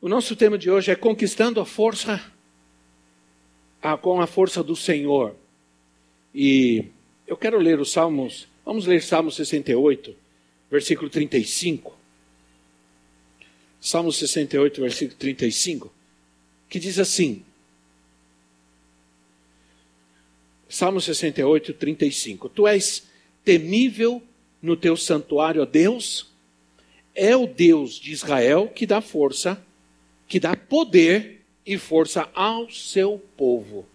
O nosso tema de hoje é conquistando a força a, com a força do Senhor. E eu quero ler os Salmos, vamos ler Salmo 68, versículo 35. Salmo 68, versículo 35, que diz assim: Salmo 68, 35. Tu és temível no teu santuário, ó Deus, é o Deus de Israel que dá força que dá poder e força ao seu povo.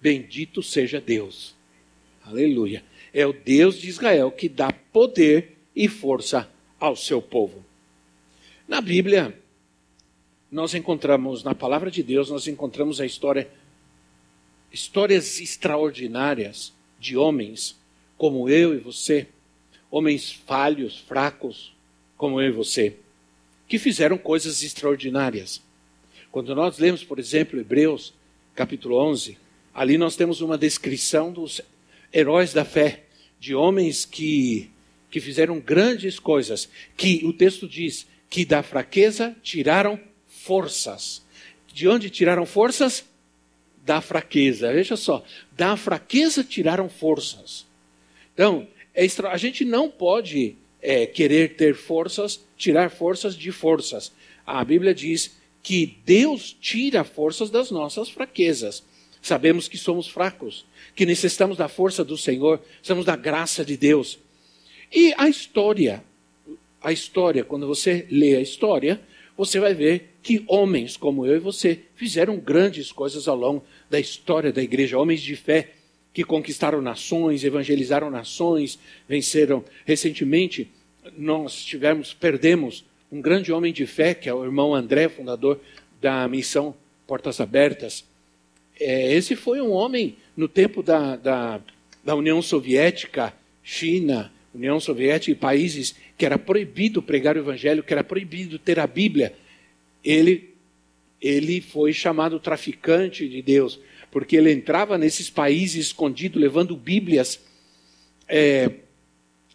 Bendito seja Deus. Aleluia. É o Deus de Israel que dá poder e força ao seu povo. Na Bíblia, nós encontramos, na palavra de Deus, nós encontramos a história, histórias extraordinárias de homens como eu e você, homens falhos, fracos, como eu e você, que fizeram coisas extraordinárias. Quando nós lemos, por exemplo, Hebreus, capítulo 11, ali nós temos uma descrição dos heróis da fé, de homens que, que fizeram grandes coisas, que o texto diz que da fraqueza tiraram forças. De onde tiraram forças? Da fraqueza. Veja só, da fraqueza tiraram forças. Então, é extra... a gente não pode é, querer ter forças, tirar forças de forças. A Bíblia diz que Deus tira forças das nossas fraquezas. Sabemos que somos fracos, que necessitamos da força do Senhor, precisamos da graça de Deus. E a história, a história, quando você lê a história, você vai ver que homens como eu e você fizeram grandes coisas ao longo da história da igreja, homens de fé que conquistaram nações, evangelizaram nações, venceram. Recentemente, nós tivemos, perdemos um grande homem de fé, que é o irmão André, fundador da missão Portas Abertas. É, esse foi um homem no tempo da, da, da União Soviética, China, União Soviética e países que era proibido pregar o evangelho, que era proibido ter a Bíblia. Ele, ele foi chamado traficante de Deus, porque ele entrava nesses países escondido, levando Bíblias é,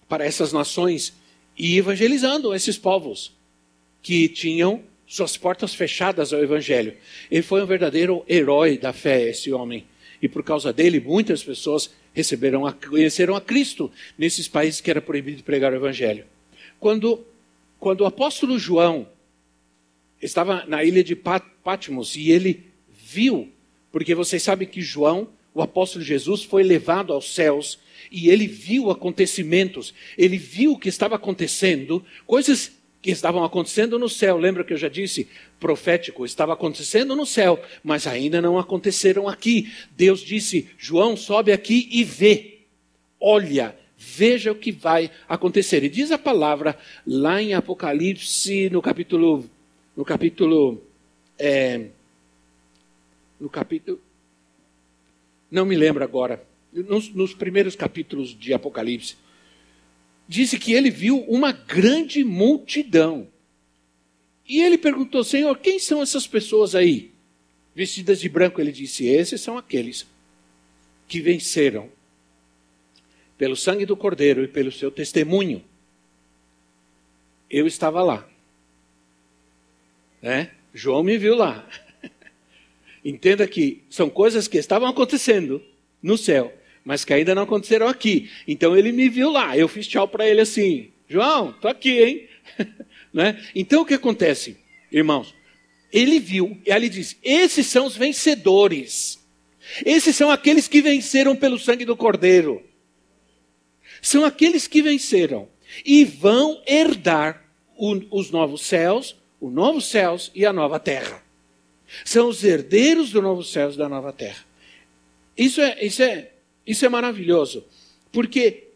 para essas nações e evangelizando esses povos que tinham suas portas fechadas ao Evangelho. Ele foi um verdadeiro herói da fé, esse homem. E por causa dele, muitas pessoas receberam a, conheceram a Cristo nesses países que era proibido pregar o Evangelho. Quando, quando o apóstolo João estava na ilha de Patmos e ele viu, porque vocês sabem que João, o apóstolo Jesus, foi levado aos céus e ele viu acontecimentos, ele viu o que estava acontecendo, coisas que estavam acontecendo no céu. Lembra que eu já disse? Profético, estava acontecendo no céu, mas ainda não aconteceram aqui. Deus disse: João, sobe aqui e vê. Olha, veja o que vai acontecer. E diz a palavra lá em Apocalipse, no capítulo. No capítulo. É, no capítulo. Não me lembro agora. Nos, nos primeiros capítulos de Apocalipse disse que ele viu uma grande multidão. E ele perguntou, Senhor, quem são essas pessoas aí? Vestidas de branco, ele disse: Esses são aqueles que venceram pelo sangue do Cordeiro e pelo seu testemunho. Eu estava lá. Né? João me viu lá. Entenda que são coisas que estavam acontecendo no céu mas que ainda não aconteceram aqui. Então ele me viu lá, eu fiz tchau para ele assim: João, tô aqui, hein? né? Então o que acontece, irmãos? Ele viu, e ele diz: esses são os vencedores. Esses são aqueles que venceram pelo sangue do Cordeiro. São aqueles que venceram e vão herdar o, os novos céus, o novo céus e a nova terra. São os herdeiros do novo céus e da nova terra. Isso é, isso é isso é maravilhoso, porque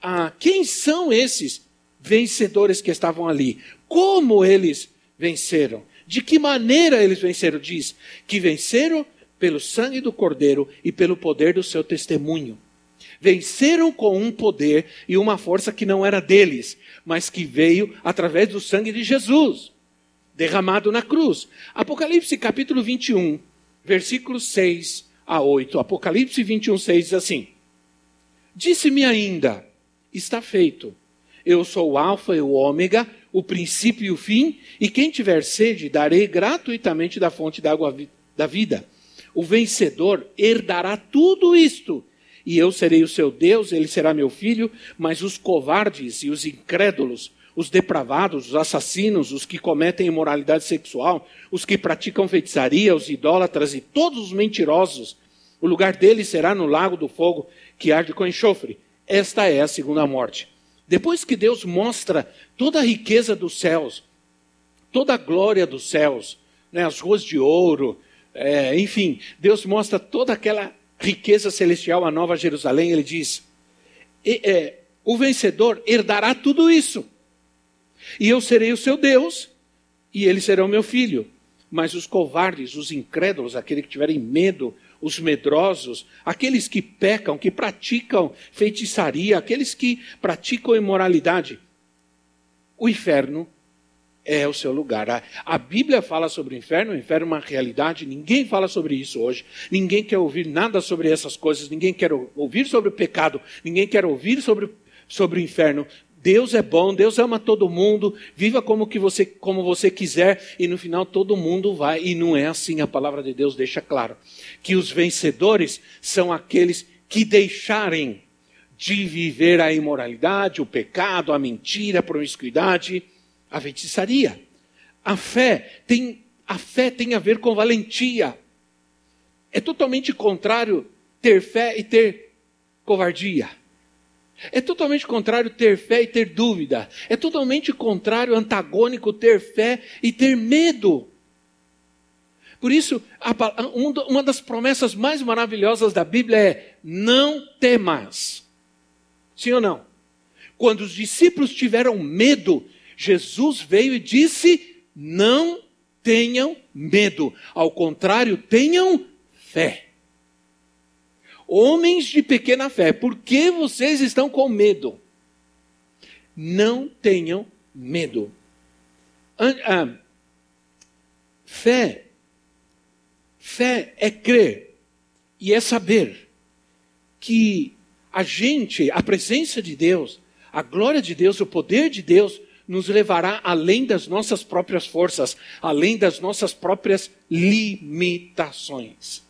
ah, quem são esses vencedores que estavam ali? Como eles venceram? De que maneira eles venceram? Diz que venceram pelo sangue do Cordeiro e pelo poder do seu testemunho. Venceram com um poder e uma força que não era deles, mas que veio através do sangue de Jesus, derramado na cruz. Apocalipse capítulo 21, versículos 6 a 8. Apocalipse 21, 6 diz assim: Disse-me ainda, está feito. Eu sou o Alfa e o Ômega, o princípio e o fim, e quem tiver sede, darei gratuitamente da fonte da água da vida. O vencedor herdará tudo isto, e eu serei o seu Deus, ele será meu filho, mas os covardes e os incrédulos, os depravados, os assassinos, os que cometem imoralidade sexual, os que praticam feitiçaria, os idólatras e todos os mentirosos, o lugar deles será no lago do fogo que arde com enxofre. Esta é a segunda morte. Depois que Deus mostra toda a riqueza dos céus, toda a glória dos céus, né, as ruas de ouro, é, enfim, Deus mostra toda aquela riqueza celestial, a nova Jerusalém, ele diz: é, o vencedor herdará tudo isso, e eu serei o seu Deus, e ele será o meu filho. Mas os covardes, os incrédulos, aqueles que tiverem medo, os medrosos, aqueles que pecam, que praticam feitiçaria, aqueles que praticam imoralidade. O inferno é o seu lugar. A, a, Bíblia fala sobre o inferno, o inferno é uma realidade, ninguém fala sobre isso hoje, ninguém quer ouvir nada sobre essas coisas, ninguém quer ouvir sobre o pecado, ninguém quer ouvir sobre, sobre o inferno. Deus é bom, Deus ama todo mundo, viva como que você como você quiser e no final todo mundo vai e não é assim, a palavra de Deus deixa claro que os vencedores são aqueles que deixarem de viver a imoralidade, o pecado, a mentira, a promiscuidade, a feitiçaria. A fé tem a fé tem a ver com valentia. É totalmente contrário ter fé e ter covardia. É totalmente contrário ter fé e ter dúvida. É totalmente contrário, antagônico ter fé e ter medo. Por isso, uma das promessas mais maravilhosas da Bíblia é: não temas. Sim ou não? Quando os discípulos tiveram medo, Jesus veio e disse: não tenham medo. Ao contrário, tenham fé. Homens de pequena fé, por que vocês estão com medo? Não tenham medo. Ah, fé, fé é crer e é saber que a gente, a presença de Deus, a glória de Deus, o poder de Deus nos levará além das nossas próprias forças, além das nossas próprias limitações.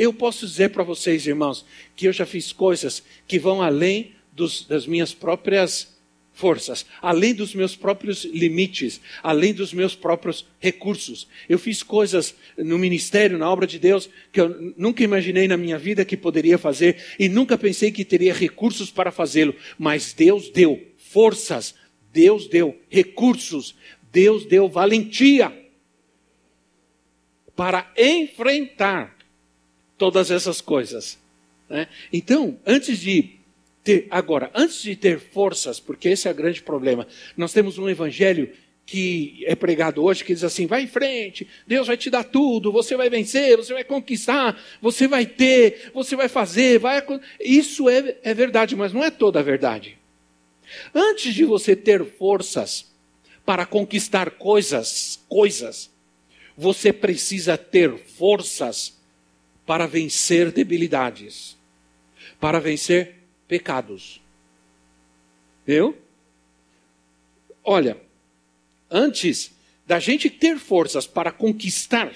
Eu posso dizer para vocês, irmãos, que eu já fiz coisas que vão além dos, das minhas próprias forças, além dos meus próprios limites, além dos meus próprios recursos. Eu fiz coisas no ministério, na obra de Deus, que eu nunca imaginei na minha vida que poderia fazer e nunca pensei que teria recursos para fazê-lo, mas Deus deu forças, Deus deu recursos, Deus deu valentia para enfrentar todas essas coisas. Né? Então, antes de ter, agora, antes de ter forças, porque esse é o grande problema, nós temos um evangelho que é pregado hoje, que diz assim: vai em frente, Deus vai te dar tudo, você vai vencer, você vai conquistar, você vai ter, você vai fazer, vai. Isso é, é verdade, mas não é toda a verdade. Antes de você ter forças para conquistar coisas, coisas, você precisa ter forças para vencer debilidades, para vencer pecados. Viu? Olha, antes da gente ter forças para conquistar,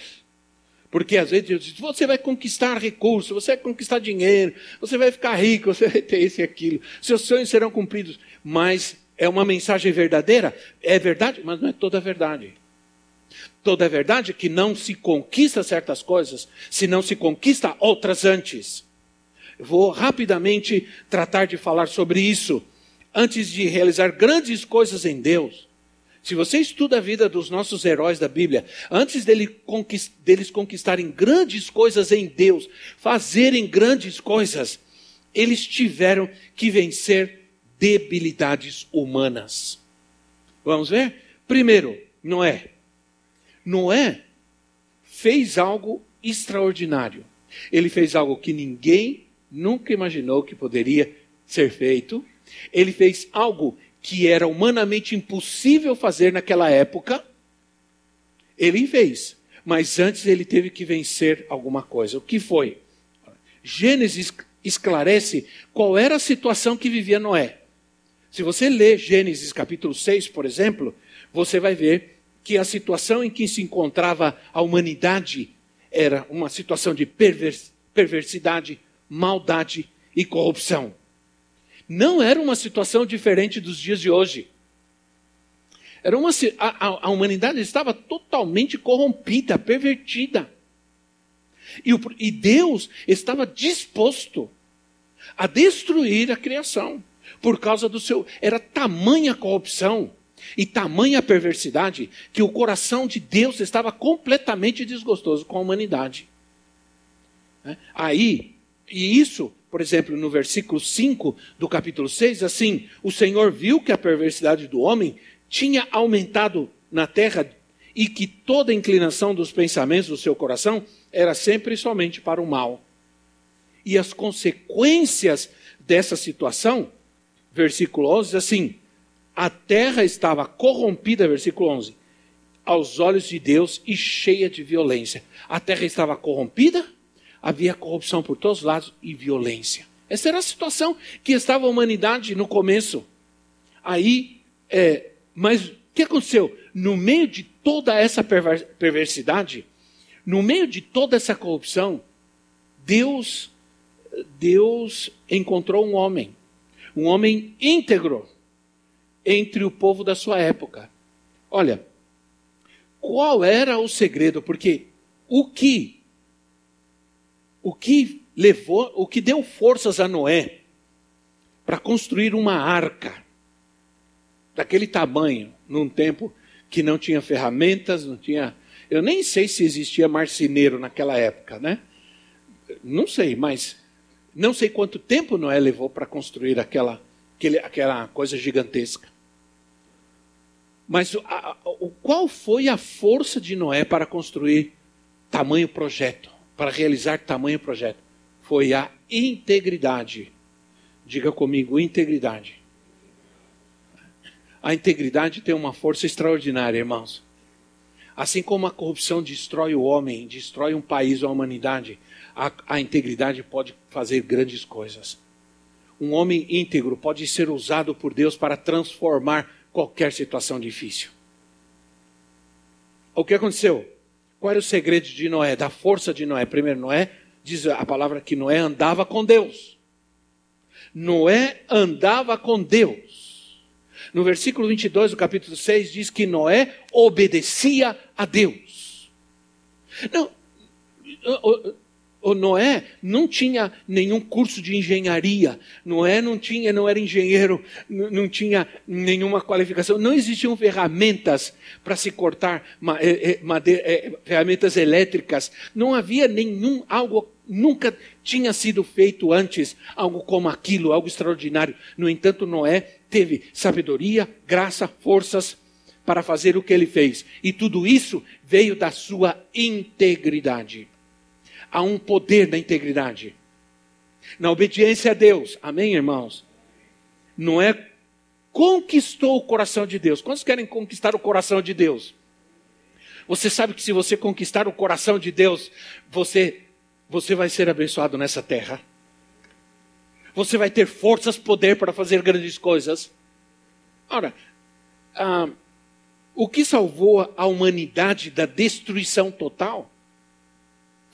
porque às vezes Deus diz, você vai conquistar recursos, você vai conquistar dinheiro, você vai ficar rico, você vai ter isso e aquilo, seus sonhos serão cumpridos. Mas é uma mensagem verdadeira? É verdade, mas não é toda a verdade. Toda a verdade é que não se conquista certas coisas se não se conquista outras antes. Vou rapidamente tratar de falar sobre isso antes de realizar grandes coisas em Deus. Se você estuda a vida dos nossos heróis da Bíblia, antes deles conquistarem grandes coisas em Deus, fazerem grandes coisas, eles tiveram que vencer debilidades humanas. Vamos ver? Primeiro, Noé. Noé fez algo extraordinário. Ele fez algo que ninguém nunca imaginou que poderia ser feito. Ele fez algo que era humanamente impossível fazer naquela época. Ele fez, mas antes ele teve que vencer alguma coisa. O que foi? Gênesis esclarece qual era a situação que vivia Noé. Se você ler Gênesis capítulo 6, por exemplo, você vai ver que a situação em que se encontrava a humanidade era uma situação de perversidade, maldade e corrupção. Não era uma situação diferente dos dias de hoje. Era uma, a, a humanidade estava totalmente corrompida, pervertida. E, o, e Deus estava disposto a destruir a criação por causa do seu. Era tamanha corrupção e tamanha perversidade que o coração de Deus estava completamente desgostoso com a humanidade. É? Aí, e isso, por exemplo, no versículo 5 do capítulo 6, assim: o Senhor viu que a perversidade do homem tinha aumentado na terra e que toda a inclinação dos pensamentos do seu coração era sempre e somente para o mal. E as consequências dessa situação, versículo 11, assim: a terra estava corrompida, versículo 11, aos olhos de Deus e cheia de violência. A terra estava corrompida, havia corrupção por todos os lados e violência. Essa era a situação que estava a humanidade no começo. Aí, é, mas o que aconteceu? No meio de toda essa perversidade, no meio de toda essa corrupção, Deus, Deus encontrou um homem, um homem íntegro, entre o povo da sua época. Olha, qual era o segredo? Porque o que o que levou, o que deu forças a Noé para construir uma arca daquele tamanho num tempo que não tinha ferramentas, não tinha, eu nem sei se existia marceneiro naquela época, né? Não sei, mas não sei quanto tempo Noé levou para construir aquela, aquele, aquela coisa gigantesca. Mas a, o, qual foi a força de Noé para construir tamanho projeto, para realizar tamanho projeto? Foi a integridade. Diga comigo, integridade. A integridade tem uma força extraordinária, irmãos. Assim como a corrupção destrói o homem, destrói um país ou a humanidade, a, a integridade pode fazer grandes coisas. Um homem íntegro pode ser usado por Deus para transformar qualquer situação difícil. O que aconteceu? Qual era o segredo de Noé, da força de Noé? Primeiro, Noé, diz a palavra que Noé andava com Deus. Noé andava com Deus. No versículo 22 do capítulo 6 diz que Noé obedecia a Deus. Não, o Noé não tinha nenhum curso de engenharia. Noé não tinha, não era engenheiro, não tinha nenhuma qualificação. Não existiam ferramentas para se cortar é, é, madeira, é, ferramentas elétricas. Não havia nenhum algo nunca tinha sido feito antes algo como aquilo, algo extraordinário. No entanto, Noé teve sabedoria, graça, forças para fazer o que ele fez. E tudo isso veio da sua integridade há um poder na integridade. Na obediência a Deus. Amém, irmãos? Não é conquistou o coração de Deus. Quantos querem conquistar o coração de Deus? Você sabe que se você conquistar o coração de Deus, você você vai ser abençoado nessa terra. Você vai ter forças, poder para fazer grandes coisas. Ora, ah, o que salvou a humanidade da destruição total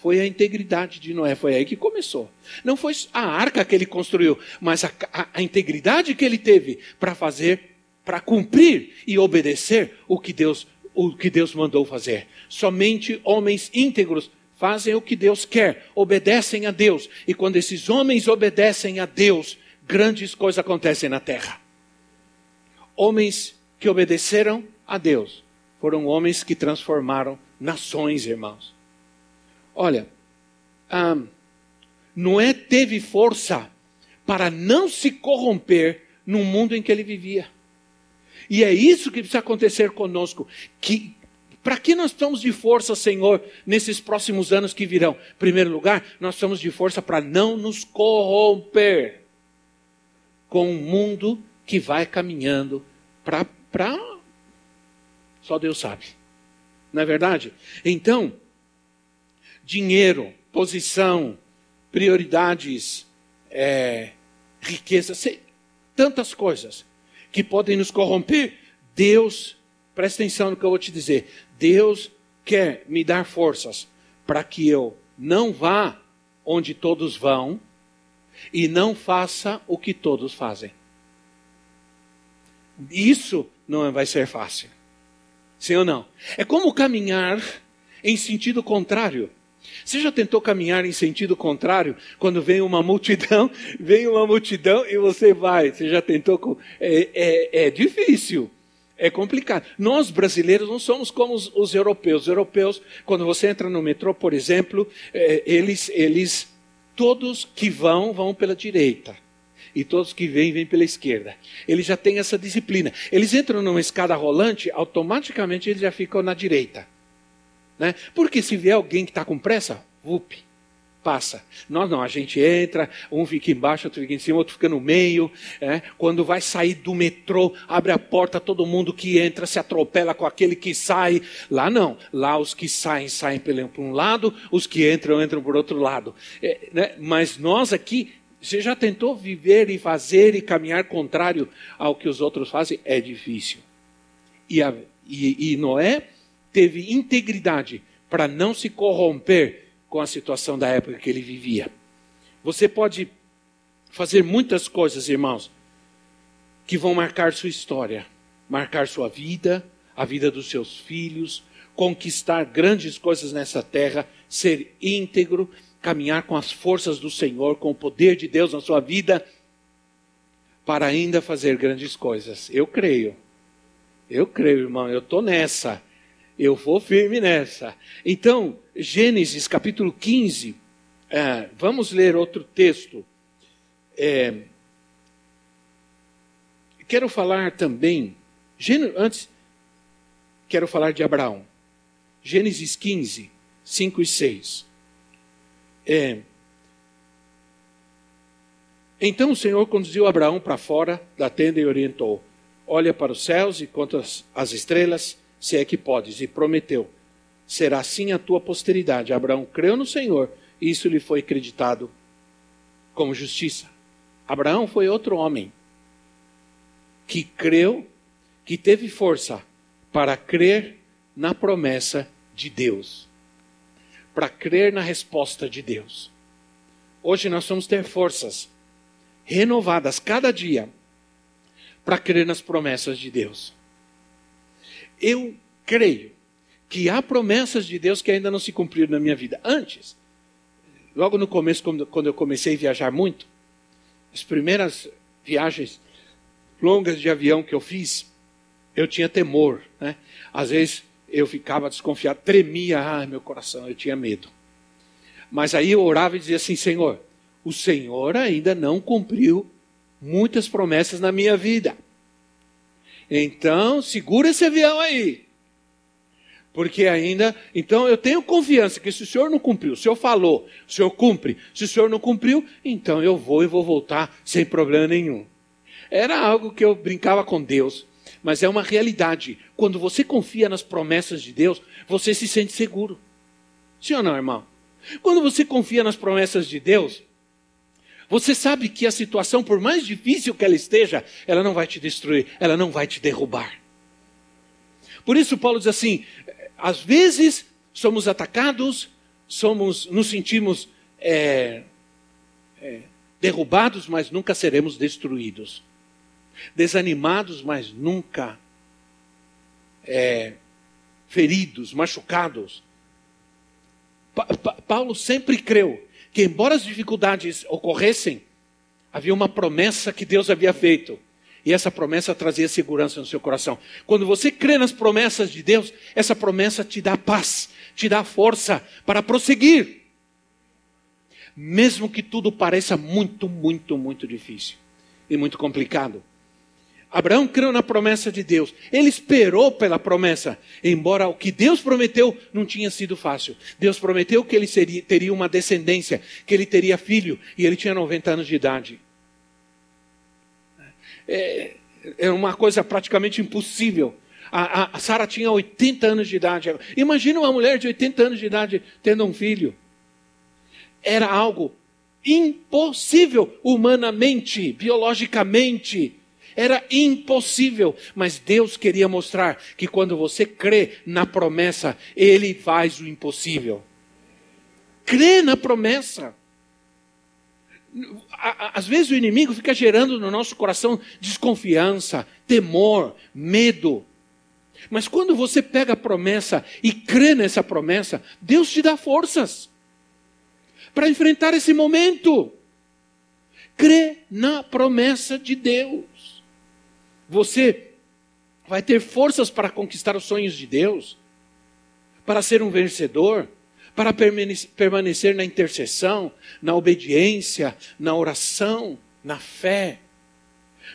foi a integridade de Noé, foi aí que começou. Não foi a arca que ele construiu, mas a, a, a integridade que ele teve para fazer, para cumprir e obedecer o que Deus o que Deus mandou fazer. Somente homens íntegros fazem o que Deus quer, obedecem a Deus. E quando esses homens obedecem a Deus, grandes coisas acontecem na terra. Homens que obedeceram a Deus foram homens que transformaram nações, irmãos. Olha, ah, Noé teve força para não se corromper no mundo em que ele vivia. E é isso que precisa acontecer conosco. Que Para que nós estamos de força, Senhor, nesses próximos anos que virão? Em primeiro lugar, nós estamos de força para não nos corromper com um mundo que vai caminhando para. Pra... Só Deus sabe. Não é verdade? Então, dinheiro, posição, prioridades, é, riqueza, sei, tantas coisas que podem nos corromper. Deus, presta atenção no que eu vou te dizer. Deus quer me dar forças para que eu não vá onde todos vão e não faça o que todos fazem. Isso não vai ser fácil. Sim ou não? É como caminhar em sentido contrário. Você já tentou caminhar em sentido contrário quando vem uma multidão, vem uma multidão e você vai? Você já tentou? É, é, é difícil. É complicado. Nós brasileiros não somos como os, os, europeus. Os europeus, quando você entra no metrô, por exemplo, é, eles, eles, todos que vão, vão pela direita. E todos que vêm, vêm pela esquerda. Eles já têm essa disciplina. Eles entram numa escada rolante, automaticamente eles já ficam na direita. Né? Porque se vier alguém que está com pressa, up, passa. Nós não, a gente entra, um fica embaixo, outro fica em cima, outro fica no meio. É? Quando vai sair do metrô, abre a porta, todo mundo que entra se atropela com aquele que sai. Lá não, lá os que saem, saem por um lado, os que entram, entram por outro lado. É, né? Mas nós aqui, você já tentou viver e fazer e caminhar contrário ao que os outros fazem? É difícil. E, a, e, e Noé teve integridade para não se corromper com a situação da época que ele vivia. Você pode fazer muitas coisas, irmãos, que vão marcar sua história, marcar sua vida, a vida dos seus filhos, conquistar grandes coisas nessa terra, ser íntegro, caminhar com as forças do Senhor, com o poder de Deus na sua vida, para ainda fazer grandes coisas. Eu creio. Eu creio, irmão, eu estou nessa. Eu vou firme nessa. Então, Gênesis capítulo 15, é, vamos ler outro texto. É, quero falar também, antes, quero falar de Abraão. Gênesis 15, 5 e 6. É, então o Senhor conduziu Abraão para fora da tenda e orientou: Olha para os céus e conta as, as estrelas se é que podes, e prometeu: será assim a tua posteridade. Abraão creu no Senhor, e isso lhe foi acreditado como justiça. Abraão foi outro homem que creu, que teve força para crer na promessa de Deus, para crer na resposta de Deus. Hoje nós vamos ter forças renovadas cada dia para crer nas promessas de Deus eu creio que há promessas de Deus que ainda não se cumpriram na minha vida. Antes, logo no começo, quando eu comecei a viajar muito, as primeiras viagens longas de avião que eu fiz, eu tinha temor. Né? Às vezes eu ficava desconfiado, tremia, ai meu coração, eu tinha medo. Mas aí eu orava e dizia assim: Senhor, o Senhor ainda não cumpriu muitas promessas na minha vida. Então, segura esse avião aí. Porque ainda, então eu tenho confiança que se o senhor não cumpriu, o senhor falou, o senhor cumpre. Se o senhor não cumpriu, então eu vou e vou voltar sem problema nenhum. Era algo que eu brincava com Deus, mas é uma realidade. Quando você confia nas promessas de Deus, você se sente seguro. Sim ou não, irmão? Quando você confia nas promessas de Deus, você sabe que a situação, por mais difícil que ela esteja, ela não vai te destruir, ela não vai te derrubar. Por isso, Paulo diz assim: às vezes somos atacados, somos, nos sentimos é, é, derrubados, mas nunca seremos destruídos. Desanimados, mas nunca é, feridos, machucados. Pa pa Paulo sempre creu que, embora as dificuldades ocorressem, havia uma promessa que Deus havia feito. E essa promessa trazia segurança no seu coração. Quando você crê nas promessas de Deus, essa promessa te dá paz, te dá força para prosseguir. Mesmo que tudo pareça muito, muito, muito difícil e muito complicado. Abraão creu na promessa de Deus. Ele esperou pela promessa, embora o que Deus prometeu não tinha sido fácil. Deus prometeu que ele seria, teria uma descendência, que ele teria filho, e ele tinha 90 anos de idade. É, é uma coisa praticamente impossível. A, a, a Sara tinha 80 anos de idade. Imagina uma mulher de 80 anos de idade tendo um filho. Era algo impossível humanamente, biologicamente. Era impossível, mas Deus queria mostrar que quando você crê na promessa, Ele faz o impossível. Crê na promessa. Às vezes o inimigo fica gerando no nosso coração desconfiança, temor, medo. Mas quando você pega a promessa e crê nessa promessa, Deus te dá forças para enfrentar esse momento. Crê na promessa de Deus. Você vai ter forças para conquistar os sonhos de Deus, para ser um vencedor, para permanecer na intercessão, na obediência, na oração, na fé.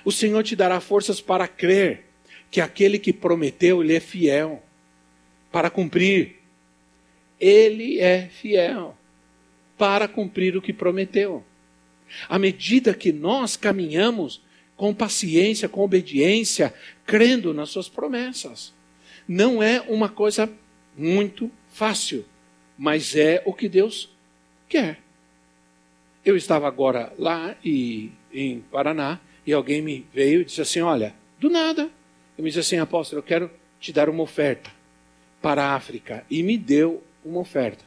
O Senhor te dará forças para crer que aquele que prometeu, ele é fiel para cumprir. Ele é fiel para cumprir o que prometeu. À medida que nós caminhamos com paciência, com obediência, crendo nas suas promessas. Não é uma coisa muito fácil, mas é o que Deus quer. Eu estava agora lá e, em Paraná e alguém me veio e disse assim: Olha, do nada, eu me disse assim, apóstolo, eu quero te dar uma oferta para a África. E me deu uma oferta.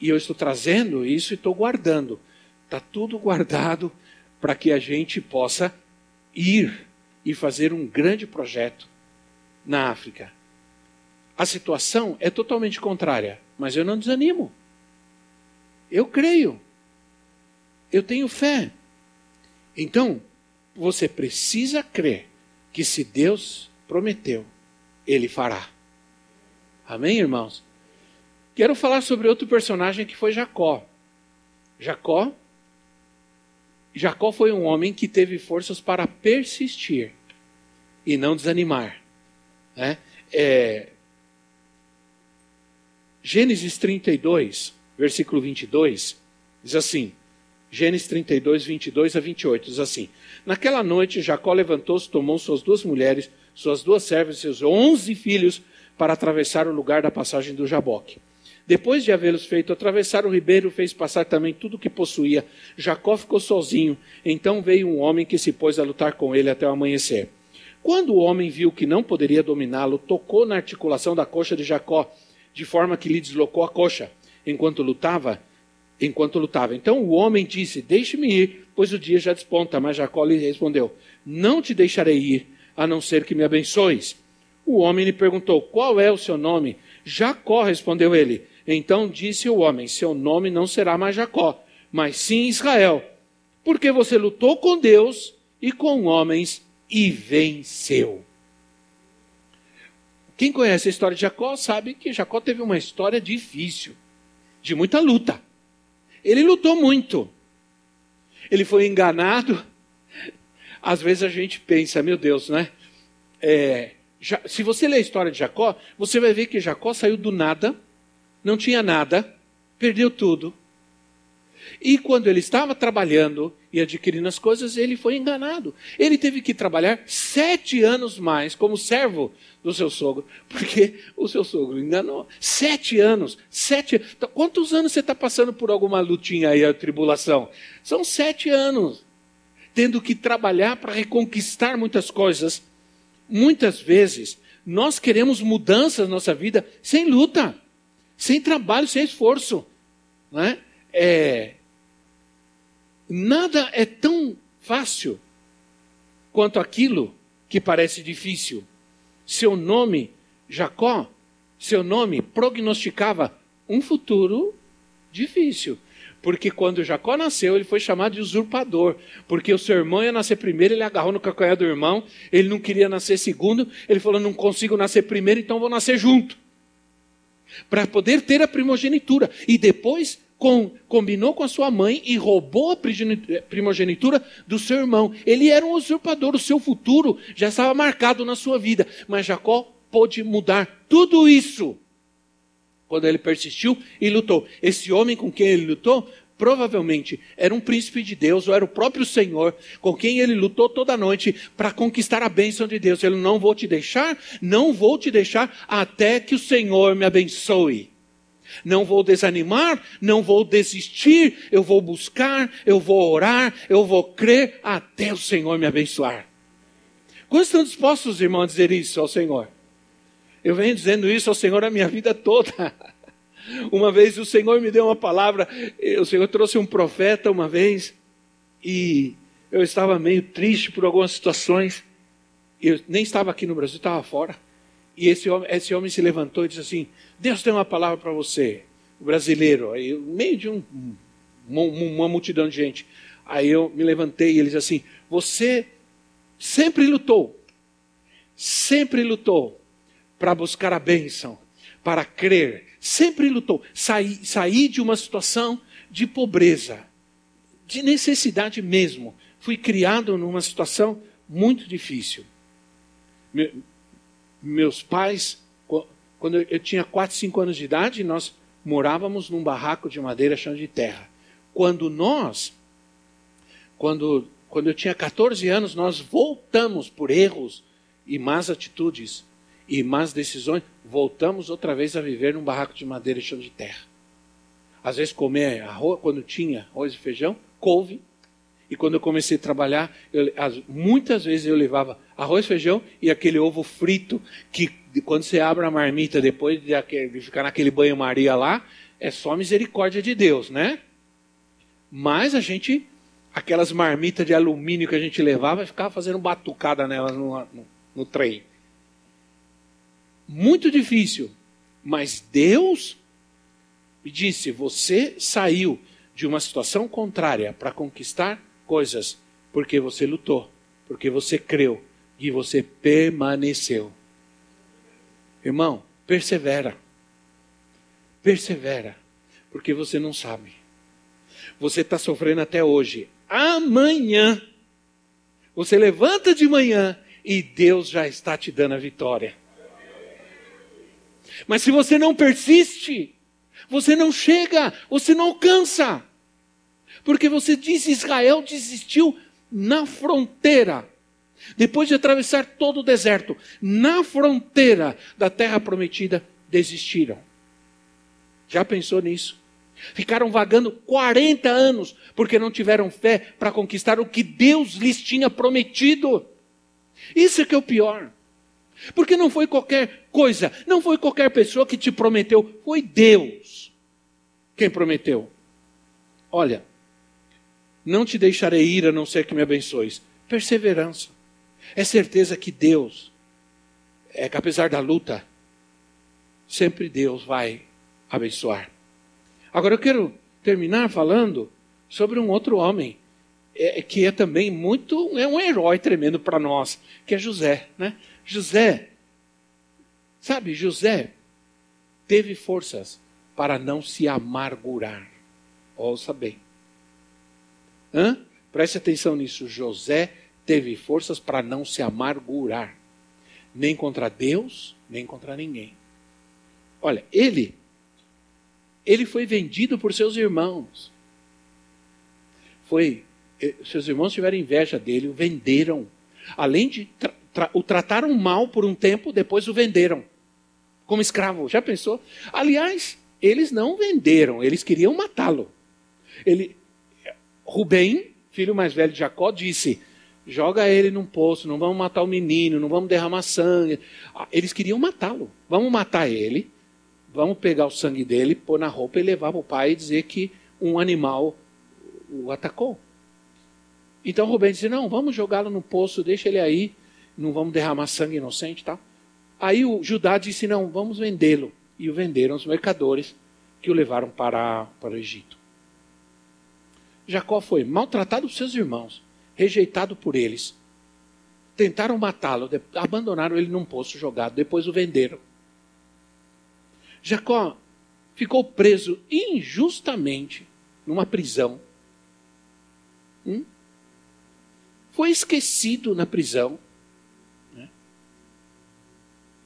E eu estou trazendo isso e estou guardando. Está tudo guardado para que a gente possa ir e fazer um grande projeto na África. A situação é totalmente contrária, mas eu não desanimo. Eu creio. Eu tenho fé. Então, você precisa crer que se Deus prometeu, Ele fará. Amém, irmãos? Quero falar sobre outro personagem que foi Jacó. Jacó Jacó foi um homem que teve forças para persistir e não desanimar. Né? É, Gênesis 32, versículo 22, diz assim: Gênesis 32, 22 a 28, diz assim: Naquela noite Jacó levantou-se, tomou suas duas mulheres, suas duas servas e seus onze filhos para atravessar o lugar da passagem do Jaboque. Depois de havê-los feito atravessar o ribeiro, fez passar também tudo o que possuía. Jacó ficou sozinho. Então veio um homem que se pôs a lutar com ele até o amanhecer. Quando o homem viu que não poderia dominá-lo, tocou na articulação da coxa de Jacó, de forma que lhe deslocou a coxa, enquanto lutava. Enquanto lutava. Então o homem disse: Deixe-me ir, pois o dia já desponta. Mas Jacó lhe respondeu: Não te deixarei ir, a não ser que me abençoes. O homem lhe perguntou: Qual é o seu nome? Jacó, respondeu ele. Então disse o homem: Seu nome não será mais Jacó, mas sim Israel, porque você lutou com Deus e com homens e venceu. Quem conhece a história de Jacó sabe que Jacó teve uma história difícil, de muita luta. Ele lutou muito. Ele foi enganado. Às vezes a gente pensa, meu Deus, né? É, já, se você ler a história de Jacó, você vai ver que Jacó saiu do nada não tinha nada, perdeu tudo. E quando ele estava trabalhando e adquirindo as coisas, ele foi enganado. Ele teve que trabalhar sete anos mais como servo do seu sogro, porque o seu sogro enganou. Sete anos. Sete. Então, quantos anos você está passando por alguma lutinha aí, a tribulação? São sete anos. Tendo que trabalhar para reconquistar muitas coisas. Muitas vezes, nós queremos mudanças na nossa vida sem luta sem trabalho, sem esforço. Né? É, nada é tão fácil quanto aquilo que parece difícil. Seu nome, Jacó, seu nome prognosticava um futuro difícil. Porque quando Jacó nasceu, ele foi chamado de usurpador. Porque o seu irmão ia nascer primeiro, ele agarrou no calcanhar do irmão, ele não queria nascer segundo, ele falou: não consigo nascer primeiro, então vou nascer junto. Para poder ter a primogenitura. E depois com, combinou com a sua mãe e roubou a primogenitura do seu irmão. Ele era um usurpador, o seu futuro já estava marcado na sua vida. Mas Jacó pôde mudar tudo isso quando ele persistiu e lutou. Esse homem com quem ele lutou provavelmente era um príncipe de Deus, ou era o próprio Senhor, com quem ele lutou toda noite para conquistar a bênção de Deus. Ele não vou te deixar, não vou te deixar até que o Senhor me abençoe. Não vou desanimar, não vou desistir, eu vou buscar, eu vou orar, eu vou crer até o Senhor me abençoar. Quantos estão dispostos, irmãos, a dizer isso ao Senhor? Eu venho dizendo isso ao Senhor a minha vida toda. Uma vez o Senhor me deu uma palavra, o Senhor trouxe um profeta uma vez, e eu estava meio triste por algumas situações. Eu nem estava aqui no Brasil, estava fora. E esse homem, esse homem se levantou e disse assim: Deus tem uma palavra para você, o brasileiro, aí, no meio de um, uma, uma multidão de gente. Aí eu me levantei e ele disse assim: Você sempre lutou, sempre lutou para buscar a bênção, para crer, sempre lutou. Saí, saí de uma situação de pobreza, de necessidade mesmo. Fui criado numa situação muito difícil. meus pais quando eu tinha 4, 5 anos de idade, nós morávamos num barraco de madeira chão de terra. Quando nós, quando, quando eu tinha 14 anos, nós voltamos por erros e más atitudes e más decisões, voltamos outra vez a viver num barraco de madeira chão de terra. Às vezes comer arroz, quando tinha arroz e feijão, couve. E quando eu comecei a trabalhar, eu, muitas vezes eu levava arroz, feijão e aquele ovo frito que quando você abre a marmita depois de, de ficar naquele banho-maria lá, é só misericórdia de Deus, né? Mas a gente, aquelas marmitas de alumínio que a gente levava, ficava fazendo batucada nelas no, no, no trem. Muito difícil. Mas Deus me disse: você saiu de uma situação contrária para conquistar coisas porque você lutou, porque você creu e você permaneceu. Irmão, persevera. Persevera. Porque você não sabe. Você está sofrendo até hoje. Amanhã, você levanta de manhã e Deus já está te dando a vitória. Mas se você não persiste, você não chega, você não alcança. Porque você diz: Israel desistiu na fronteira. Depois de atravessar todo o deserto, na fronteira da terra prometida, desistiram. Já pensou nisso? Ficaram vagando 40 anos porque não tiveram fé para conquistar o que Deus lhes tinha prometido. Isso é que é o pior. Porque não foi qualquer coisa, não foi qualquer pessoa que te prometeu, foi Deus quem prometeu. Olha, não te deixarei ir a não ser que me abençoes. Perseverança. É certeza que Deus, é que apesar da luta, sempre Deus vai abençoar. Agora eu quero terminar falando sobre um outro homem é, que é também muito é um herói tremendo para nós, que é José, né? José, sabe, José teve forças para não se amargurar. Ouça bem. Hã? Preste atenção nisso. José teve forças para não se amargurar, nem contra Deus, nem contra ninguém. Olha, ele ele foi vendido por seus irmãos. Foi eh, seus irmãos tiveram inveja dele, o venderam. Além de tra o trataram mal por um tempo, depois o venderam como escravo. Já pensou? Aliás, eles não venderam, eles queriam matá-lo. Ele Rubem, filho mais velho de Jacó, disse: joga ele num poço, não vamos matar o menino, não vamos derramar sangue. Ah, eles queriam matá-lo. Vamos matar ele, vamos pegar o sangue dele, pôr na roupa e levar para o pai e dizer que um animal o atacou. Então Rubem disse: não, vamos jogá-lo no poço, deixa ele aí, não vamos derramar sangue inocente tal. Aí o Judá disse: não, vamos vendê-lo. E o venderam os mercadores que o levaram para, para o Egito. Jacó foi maltratado por seus irmãos rejeitado por eles. Tentaram matá-lo, abandonaram ele num poço jogado, depois o venderam. Jacó ficou preso injustamente numa prisão. Hum? Foi esquecido na prisão.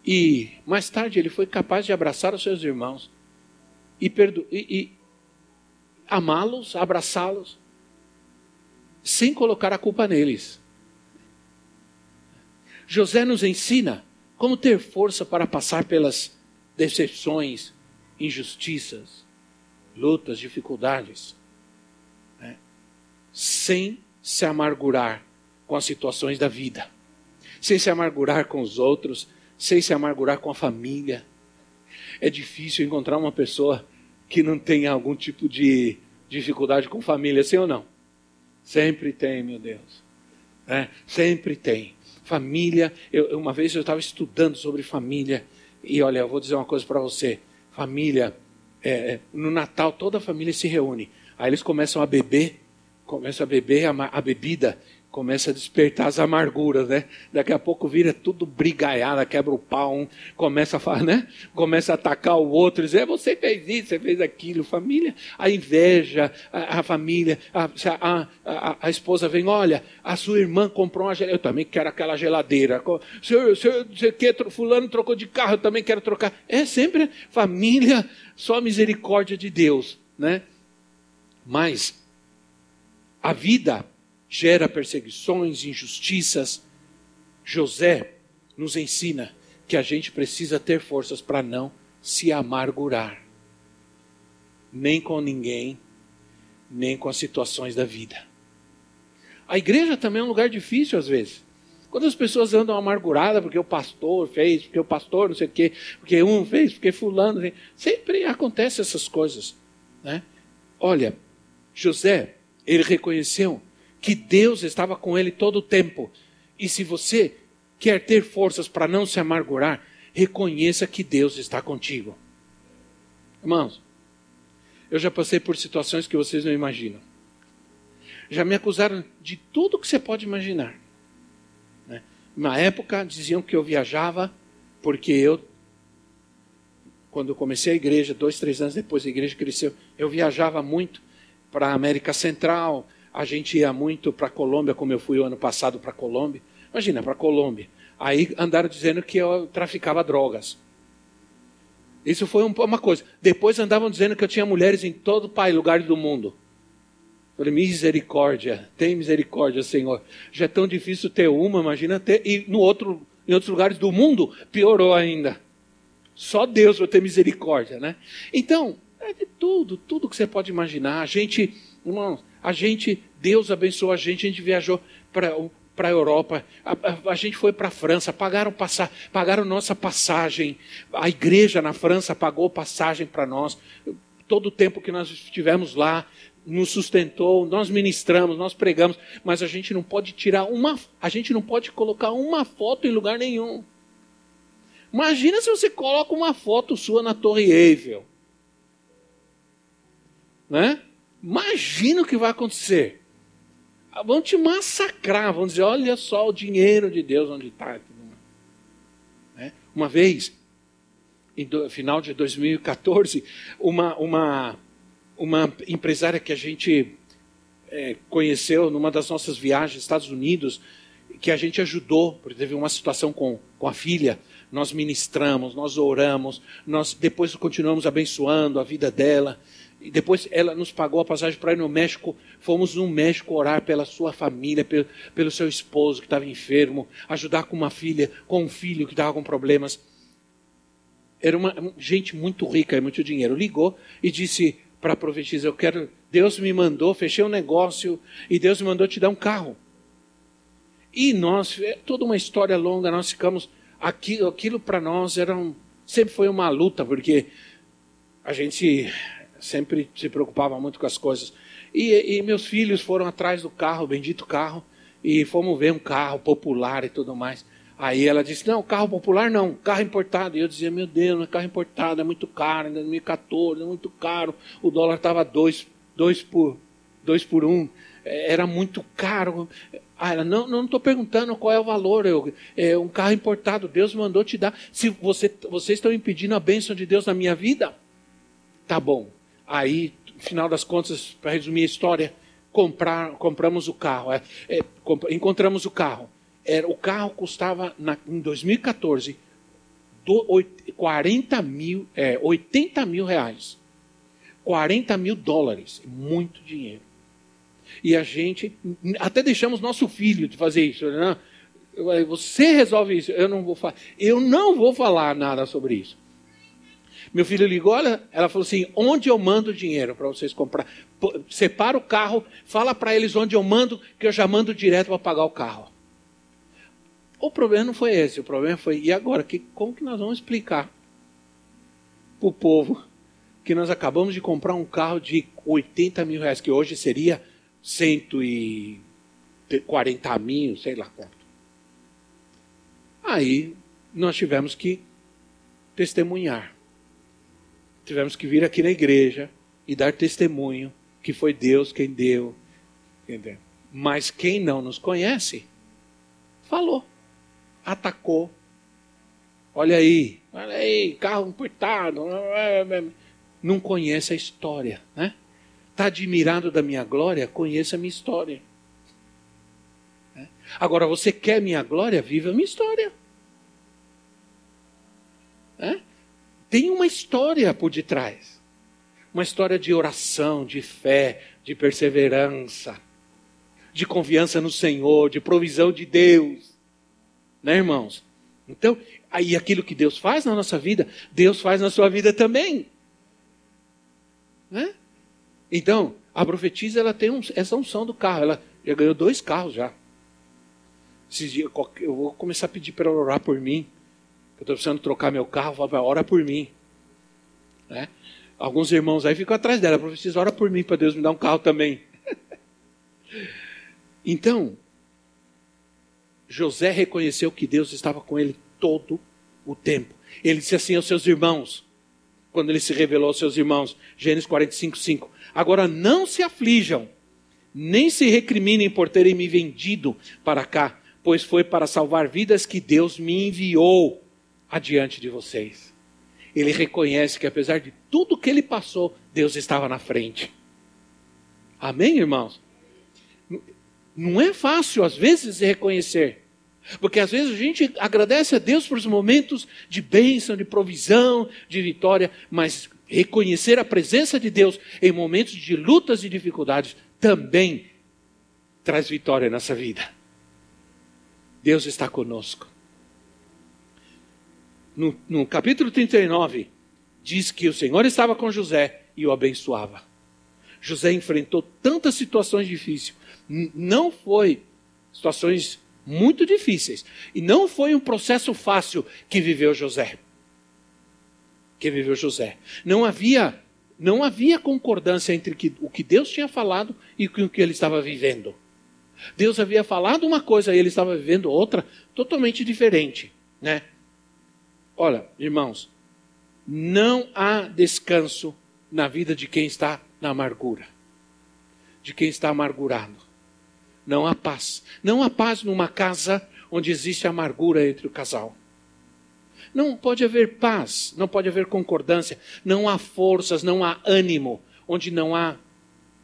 E mais tarde ele foi capaz de abraçar os seus irmãos e, perdo e, e amá-los, abraçá-los, sem colocar a culpa neles. José nos ensina como ter força para passar pelas decepções, injustiças, lutas, dificuldades, né? sem se amargurar com as situações da vida, sem se amargurar com os outros, sem se amargurar com a família. É difícil encontrar uma pessoa que não tenha algum tipo de dificuldade com família, sim ou não? Sempre tem, meu Deus. É, sempre tem. Família, eu, uma vez eu estava estudando sobre família, e olha, eu vou dizer uma coisa para você: família, é, é, no Natal toda a família se reúne, aí eles começam a beber, começam a beber a, a bebida, começa a despertar as amarguras, né? Daqui a pouco vira tudo brigaiada, quebra o pau, começa a falar, né? Começa a atacar o outro, dizer, é, você fez isso, você fez aquilo, família, a inveja, a, a família, a, a, a, a, esposa vem, olha, a sua irmã comprou uma geladeira, eu também quero aquela geladeira, senhor, senhor, você quer, fulano trocou de carro, eu também quero trocar. É sempre família, só misericórdia de Deus, né? Mas a vida gera perseguições, injustiças. José nos ensina que a gente precisa ter forças para não se amargurar, nem com ninguém, nem com as situações da vida. A igreja também é um lugar difícil às vezes. Quando as pessoas andam amarguradas porque o pastor fez, porque o pastor não sei o quê, porque um fez, porque fulano, sempre acontecem essas coisas, né? Olha, José, ele reconheceu que Deus estava com ele todo o tempo. E se você quer ter forças para não se amargurar, reconheça que Deus está contigo. Irmãos, eu já passei por situações que vocês não imaginam. Já me acusaram de tudo que você pode imaginar. Né? Na época diziam que eu viajava porque eu, quando eu comecei a igreja, dois, três anos depois a igreja cresceu, eu viajava muito para a América Central, a gente ia muito para a Colômbia, como eu fui o ano passado para a Colômbia. Imagina, para a Colômbia. Aí andaram dizendo que eu traficava drogas. Isso foi uma coisa. Depois andavam dizendo que eu tinha mulheres em todo pai, lugar do mundo. falei, misericórdia, tem misericórdia, Senhor. Já é tão difícil ter uma, imagina ter. E no outro, em outros lugares do mundo, piorou ainda. Só Deus vai ter misericórdia, né? Então, é de tudo, tudo que você pode imaginar. A gente, irmãos, a gente, Deus abençoou a gente, a gente viajou para para a Europa, a, a, a, gente foi para a França, pagaram, passar, pagaram nossa passagem, a igreja na França pagou passagem para nós, todo o tempo que nós estivemos lá, nos sustentou, nós ministramos, nós pregamos, mas a gente não pode tirar uma, a gente não pode colocar uma foto em lugar nenhum. Imagina se você coloca uma foto sua na Torre Eiffel. Né? Imagina o que vai acontecer. Ah, vão te massacrar, vão dizer: olha só o dinheiro de Deus onde está. Né? Uma vez, no final de 2014, uma, uma, uma empresária que a gente é, conheceu numa das nossas viagens aos Estados Unidos, que a gente ajudou, porque teve uma situação com, com a filha, nós ministramos, nós oramos, nós depois continuamos abençoando a vida dela. E depois ela nos pagou a passagem para ir no México. Fomos no México orar pela sua família, pelo, pelo seu esposo que estava enfermo, ajudar com uma filha, com um filho que estava com problemas. Era uma gente muito rica muito dinheiro. Ligou e disse para a profetisa: Eu quero, Deus me mandou, fechei um negócio e Deus me mandou te dar um carro. E nós, é toda uma história longa, nós ficamos. Aquilo, aquilo para nós era um, sempre foi uma luta, porque a gente sempre se preocupava muito com as coisas. E, e, meus filhos foram atrás do carro, bendito carro, e fomos ver um carro popular e tudo mais. Aí ela disse: Não, carro popular não, carro importado. E eu dizia: Meu Deus, é carro importado, é muito caro, ainda 2014, é muito caro. O dólar estava dois, dois, por, dois por um, é, era muito caro. Ah, ela, não, não estou perguntando qual é o valor, eu, é um carro importado, Deus mandou te dar. Se você, vocês estão impedindo a bênção de Deus na minha vida, tá bom. Aí, no final das contas, para resumir a história, comprar, compramos o carro, é, é, comp, encontramos o carro. Era, o carro custava, na, em 2014, do, 40 mil, é, 80 mil reais. 40 mil dólares, muito dinheiro. E a gente, até deixamos nosso filho de fazer isso. Né? Você resolve isso, eu não vou falar. Eu não vou falar nada sobre isso. Meu filho ligou, olha, ela falou assim: onde eu mando dinheiro para vocês comprar? Separa o carro, fala para eles onde eu mando, que eu já mando direto para pagar o carro. O problema não foi esse, o problema foi, e agora? Que, como que nós vamos explicar para o povo que nós acabamos de comprar um carro de 80 mil reais, que hoje seria 140 mil, sei lá quanto. Aí nós tivemos que testemunhar. Tivemos que vir aqui na igreja e dar testemunho que foi Deus quem deu. Entendeu? Mas quem não nos conhece, falou, atacou. Olha aí, olha aí, carro importado não conhece a história, né? Está admirado da minha glória? Conheça a minha história. Né? Agora, você quer minha glória? Viva a minha história. Né? Tem uma história por detrás. Uma história de oração, de fé, de perseverança, de confiança no Senhor, de provisão de Deus. Né, irmãos? Então, aí aquilo que Deus faz na nossa vida, Deus faz na sua vida também. Né? Então, a profetisa ela tem um, essa unção do carro. Ela já ganhou dois carros já. eu vou começar a pedir para ela orar por mim. Eu estou precisando trocar meu carro. Ora por mim. Né? Alguns irmãos aí ficam atrás dela. A profetisa ora por mim para Deus me dar um carro também. então, José reconheceu que Deus estava com ele todo o tempo. Ele disse assim aos seus irmãos: quando ele se revelou aos seus irmãos. Gênesis 45, 5. Agora não se aflijam, nem se recriminem por terem me vendido para cá, pois foi para salvar vidas que Deus me enviou adiante de vocês. Ele reconhece que apesar de tudo que ele passou, Deus estava na frente. Amém, irmãos? Não é fácil, às vezes, reconhecer. Porque às vezes a gente agradece a Deus por os momentos de bênção, de provisão, de vitória, mas reconhecer a presença de Deus em momentos de lutas e dificuldades também traz vitória nessa vida. Deus está conosco. No, no capítulo 39, diz que o Senhor estava com José e o abençoava. José enfrentou tantas situações difíceis. Não foi situações muito difíceis. E não foi um processo fácil que viveu José. Que viveu José. Não havia não havia concordância entre o que Deus tinha falado e o que ele estava vivendo. Deus havia falado uma coisa e ele estava vivendo outra totalmente diferente, né? Olha, irmãos, não há descanso na vida de quem está na amargura, de quem está amargurado não há paz. Não há paz numa casa onde existe amargura entre o casal. Não pode haver paz, não pode haver concordância, não há forças, não há ânimo, onde não há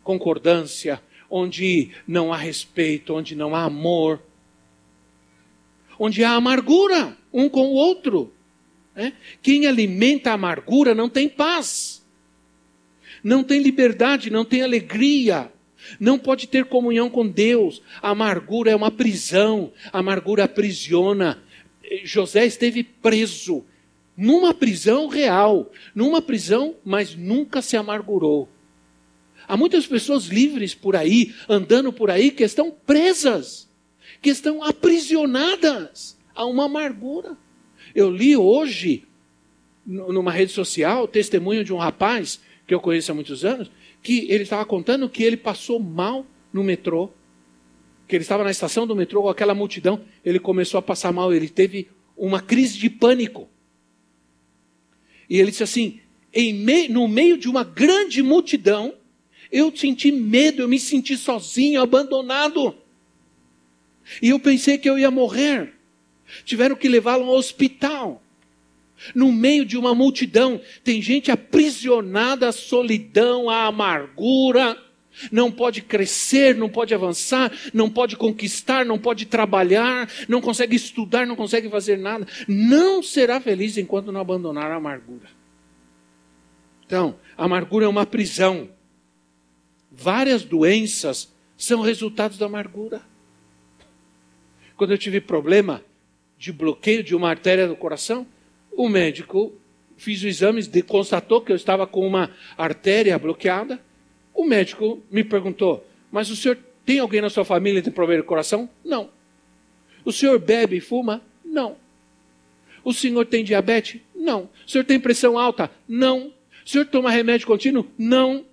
concordância, onde não há respeito, onde não há amor, onde há amargura um com o outro. Né? Quem alimenta a amargura não tem paz, não tem liberdade, não tem alegria, não pode ter comunhão com Deus. A amargura é uma prisão, a amargura aprisiona. José esteve preso numa prisão real, numa prisão, mas nunca se amargurou. Há muitas pessoas livres por aí, andando por aí, que estão presas, que estão aprisionadas a uma amargura. Eu li hoje, numa rede social, testemunho de um rapaz que eu conheço há muitos anos, que ele estava contando que ele passou mal no metrô, que ele estava na estação do metrô com aquela multidão, ele começou a passar mal, ele teve uma crise de pânico. E ele disse assim: me, no meio de uma grande multidão, eu senti medo, eu me senti sozinho, abandonado. E eu pensei que eu ia morrer. Tiveram que levá-lo ao hospital. No meio de uma multidão, tem gente aprisionada à solidão, à amargura, não pode crescer, não pode avançar, não pode conquistar, não pode trabalhar, não consegue estudar, não consegue fazer nada. Não será feliz enquanto não abandonar a amargura. Então, a amargura é uma prisão. Várias doenças são resultados da amargura. Quando eu tive problema de bloqueio de uma artéria do coração, o médico fiz o exame, constatou que eu estava com uma artéria bloqueada. O médico me perguntou: Mas o senhor tem alguém na sua família que tem problema de coração? Não. O senhor bebe e fuma? Não. O senhor tem diabetes? Não. O senhor tem pressão alta? Não. O senhor toma remédio contínuo? Não.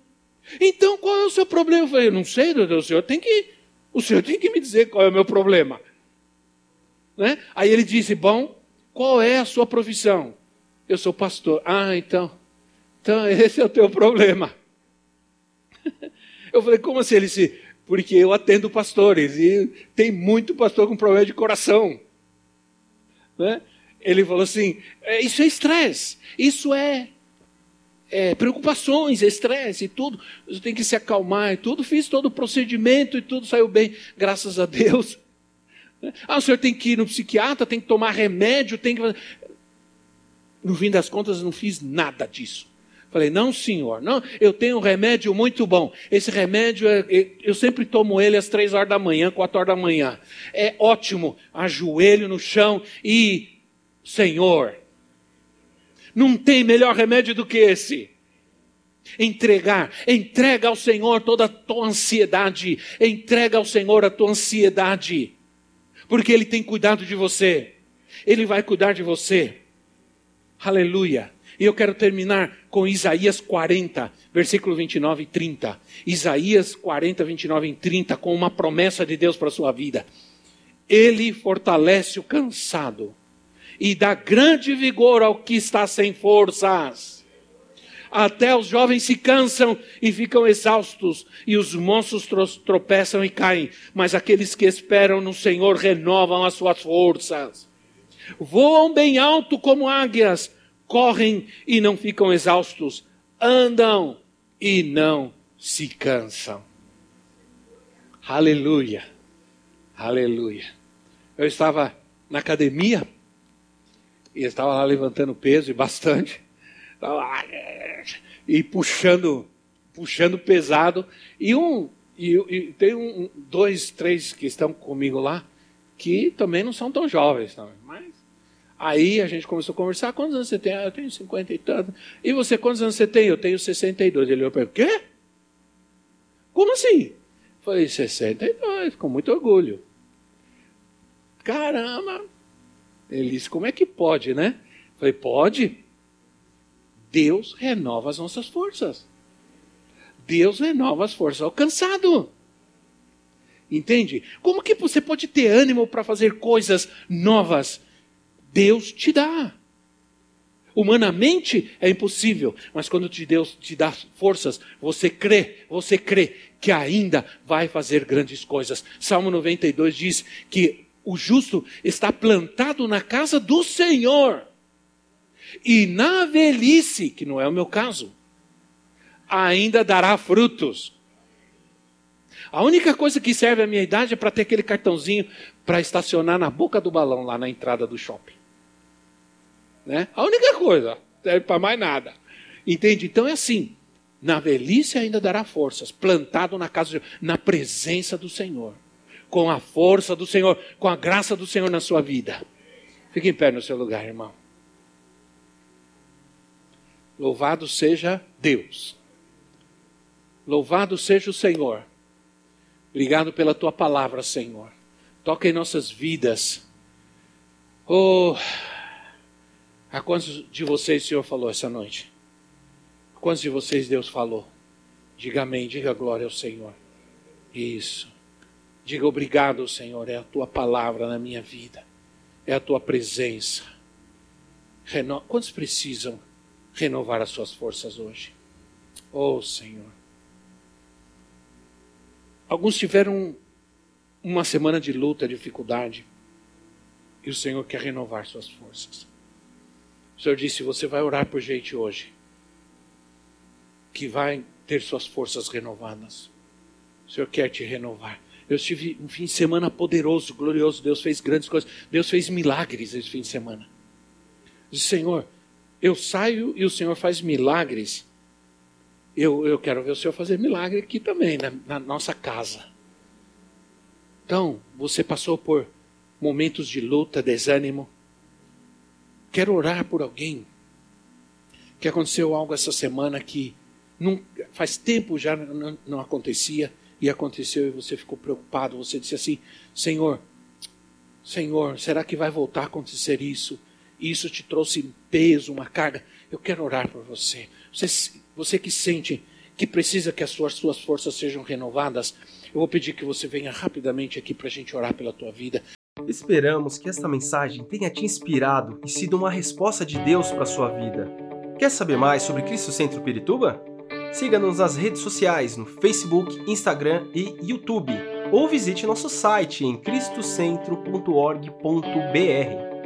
Então qual é o seu problema? Eu falei: não sei, doutor. O senhor tem que, o senhor tem que me dizer qual é o meu problema. Né? Aí ele disse: Bom, qual é a sua profissão? Eu sou pastor. Ah, então. Então, esse é o teu problema. Eu falei, como assim? Ele disse, porque eu atendo pastores e tem muito pastor com problema de coração. Né? Ele falou assim: é, isso é estresse, isso é, é preocupações, é estresse e tudo. Você tem que se acalmar e tudo. Fiz todo o procedimento e tudo saiu bem, graças a Deus. Ah, o senhor tem que ir no psiquiatra, tem que tomar remédio, tem que. No fim das contas, não fiz nada disso. Falei, não, senhor, não, eu tenho um remédio muito bom. Esse remédio, é, é, eu sempre tomo ele às três horas da manhã, quatro horas da manhã. É ótimo. Ajoelho no chão e, Senhor, não tem melhor remédio do que esse. Entregar, entrega ao Senhor toda a tua ansiedade, entrega ao Senhor a tua ansiedade porque Ele tem cuidado de você. Ele vai cuidar de você. Aleluia. E eu quero terminar com Isaías 40, versículo 29 e 30. Isaías 40, 29 e 30, com uma promessa de Deus para a sua vida. Ele fortalece o cansado e dá grande vigor ao que está sem forças. Até os jovens se cansam e ficam exaustos, e os monstros tropeçam e caem, mas aqueles que esperam no Senhor renovam as suas forças. Voam bem alto como águias, correm e não ficam exaustos, andam e não se cansam. Aleluia, aleluia. Eu estava na academia e estava lá levantando peso e bastante e puxando, puxando pesado. E um e, e tem um, dois, três que estão comigo lá que também não são tão jovens, também, mas aí a gente começou a conversar. Quantos anos você tem? Ah, eu tenho 50 e tanto. E você, quantos anos você tem? Eu tenho 62. Ele olhou para mim, quê? Como assim? Falei, 62, com muito orgulho. Caramba! Ele disse, como é que pode, né? Falei, pode? Deus renova as nossas forças. Deus renova as forças ao cansado. Entende? Como que você pode ter ânimo para fazer coisas novas? Deus te dá. Humanamente é impossível, mas quando te Deus te dá forças, você crê, você crê que ainda vai fazer grandes coisas. Salmo 92 diz que o justo está plantado na casa do Senhor e na velhice, que não é o meu caso, ainda dará frutos. A única coisa que serve à minha idade é para ter aquele cartãozinho para estacionar na boca do balão lá na entrada do shopping. Né? A única coisa, serve para mais nada. Entende? Então é assim. Na velhice ainda dará forças, plantado na casa, de, na presença do Senhor, com a força do Senhor, com a graça do Senhor na sua vida. Fique em pé no seu lugar, irmão. Louvado seja Deus. Louvado seja o Senhor. Obrigado pela tua palavra, Senhor. Toca em nossas vidas. Oh, a quantos de vocês o Senhor falou essa noite? A quantos de vocês Deus falou? Diga amém, diga glória ao Senhor. Isso. Diga obrigado, Senhor. É a tua palavra na minha vida. É a tua presença. Reno... Quantos precisam? Renovar as suas forças hoje. Oh, Senhor. Alguns tiveram uma semana de luta, dificuldade, e o Senhor quer renovar suas forças. O Senhor disse: Você vai orar por gente hoje que vai ter suas forças renovadas. O Senhor quer te renovar. Eu tive um fim de semana poderoso, glorioso. Deus fez grandes coisas. Deus fez milagres esse fim de semana. Disse, Senhor, eu saio e o Senhor faz milagres. Eu, eu quero ver o Senhor fazer milagre aqui também, na, na nossa casa. Então, você passou por momentos de luta, desânimo. Quero orar por alguém que aconteceu algo essa semana que faz tempo já não, não acontecia e aconteceu e você ficou preocupado. Você disse assim: Senhor, Senhor, será que vai voltar a acontecer isso? E isso te trouxe peso, uma carga. Eu quero orar por você. Você, você que sente que precisa que as suas, suas forças sejam renovadas, eu vou pedir que você venha rapidamente aqui para a gente orar pela tua vida. Esperamos que esta mensagem tenha te inspirado e sido uma resposta de Deus para a sua vida. Quer saber mais sobre Cristo Centro Pirituba? Siga-nos nas redes sociais no Facebook, Instagram e YouTube, ou visite nosso site em cristocentro.org.br.